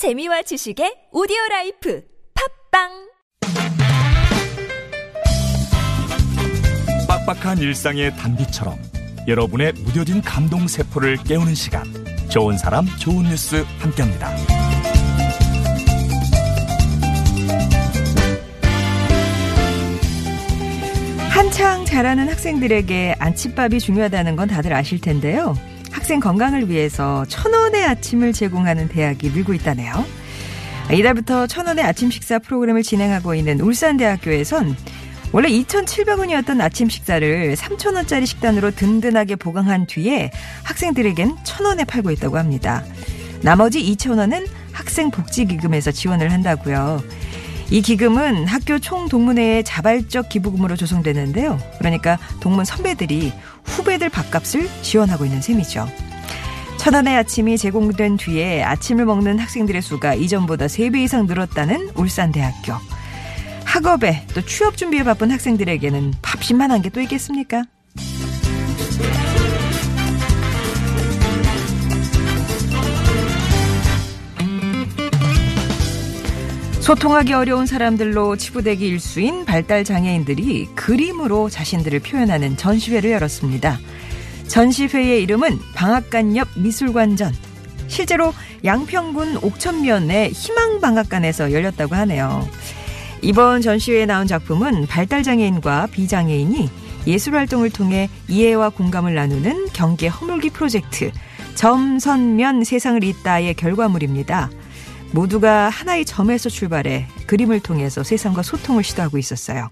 재미와 지식의 오디오 라이프 팟빵 빡빡한 일상의 단비처럼 여러분의 무뎌진 감동 세포를 깨우는 시간 좋은 사람 좋은 뉴스 함께합니다. 한창 자라는 학생들에게 아침밥이 중요하다는 건 다들 아실 텐데요. 학생 건강을 위해서 천 원의 아침을 제공하는 대학이 늘고 있다네요. 이달부터 천 원의 아침 식사 프로그램을 진행하고 있는 울산대학교에선 원래 2,700원이었던 아침 식사를 3,000원짜리 식단으로 든든하게 보강한 뒤에 학생들에겐 천원에 팔고 있다고 합니다. 나머지 2,000원은 학생 복지 기금에서 지원을 한다고요. 이 기금은 학교 총 동문회의 자발적 기부금으로 조성되는데요. 그러니까 동문 선배들이 후배들 밥값을 지원하고 있는 셈이죠. 천원의 아침이 제공된 뒤에 아침을 먹는 학생들의 수가 이전보다 3배 이상 늘었다는 울산대학교. 학업에 또 취업 준비에 바쁜 학생들에게는 밥심만 한 게 또 있겠습니까? 소통하기 어려운 사람들로 치부되기 일수인 발달 장애인들이 그림으로 자신들을 표현하는 전시회를 열었습니다. 전시회의 이름은 방앗간 옆 미술관전. 실제로 양평군 옥천면의 희망방앗간에서 열렸다고 하네요. 이번 전시회에 나온 작품은 발달장애인과 비장애인이 예술활동을 통해 이해와 공감을 나누는 경계 허물기 프로젝트 점선면 세상을 잇다의 결과물입니다. 모두가 하나의 점에서 출발해 그림을 통해서 세상과 소통을 시도하고 있었어요.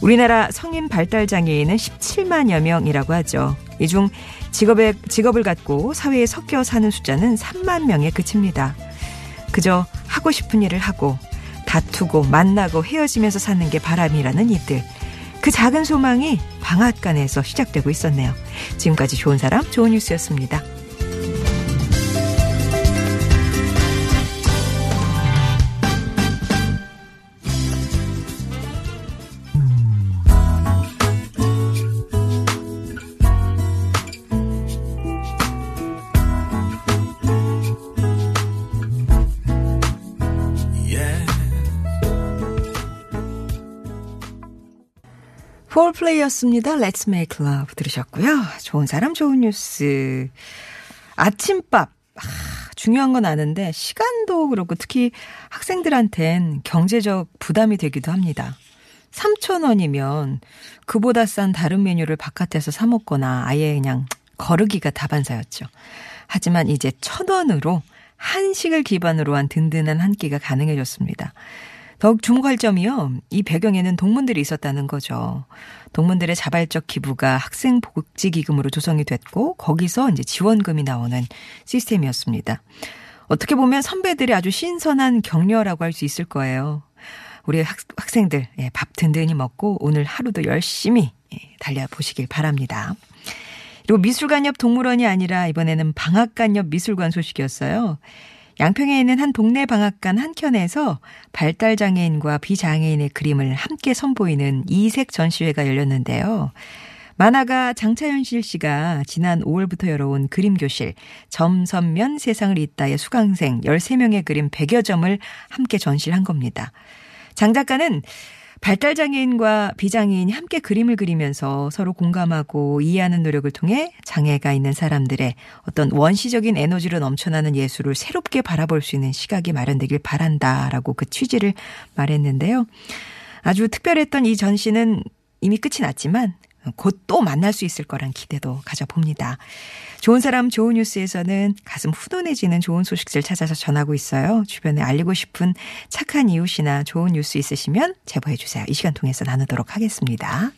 우리나라 성인 발달 장애인은 17만여 명이라고 하죠. 이 중 직업에 직업을 갖고 사회에 섞여 사는 숫자는 3만 명에 그칩니다. 그저 하고 싶은 일을 하고 다투고 만나고 헤어지면서 사는 게 바람이라는 이들. 그 작은 소망이 방앗간에서 시작되고 있었네요. 지금까지 좋은 사람, 좋은 뉴스였습니다. 폴플레이였습니다. Let's make love 들으셨고요. 좋은 사람 좋은 뉴스. 아침밥. 아, 중요한 건 아는데 시간도 그렇고 특히 학생들한텐 경제적 부담이 되기도 합니다. 3,000원이면 그보다 싼 다른 메뉴를 바깥에서 사 먹거나 아예 그냥 거르기가 다반사였죠. 하지만 이제 1,000원으로 한식을 기반으로 한 든든한 한 끼가 가능해졌습니다. 더욱 주목할 점이요. 이 배경에는 동문들이 있었다는 거죠. 동문들의 자발적 기부가 학생 복지 기금으로 조성이 됐고 거기서 이제 지원금이 나오는 시스템이었습니다. 어떻게 보면 선배들의 아주 신선한 격려라고 할 수 있을 거예요. 우리 학, 학생들 예, 밥 든든히 먹고 오늘 하루도 열심히 예, 달려보시길 바랍니다. 그리고 미술관 옆 동물원이 아니라 이번에는 방앗간 옆 미술관 소식이었어요. 양평에 있는 한 동네 방앗간 한켠에서 발달장애인과 비장애인의 그림을 함께 선보이는 이색 전시회가 열렸는데요. 만화가 장차현실 씨가 지난 5월부터 열어온 그림교실 점선면 세상을 잇다의 수강생 13명의 그림 100여 점을 함께 전시를 한 겁니다. 장 작가는 발달 장애인과 비장애인이 함께 그림을 그리면서 서로 공감하고 이해하는 노력을 통해 장애가 있는 사람들의 어떤 원시적인 에너지로 넘쳐나는 예술을 새롭게 바라볼 수 있는 시각이 마련되길 바란다라고 그 취지를 말했는데요. 아주 특별했던 이 전시는 이미 끝이 났지만 곧 또 만날 수 있을 거란 기대도 가져봅니다. 좋은 사람 좋은 뉴스에서는 가슴 후련해지는 좋은 소식들 찾아서 전하고 있어요. 주변에 알리고 싶은 착한 이웃이나 좋은 뉴스 있으시면 제보해 주세요. 이 시간 통해서 나누도록 하겠습니다.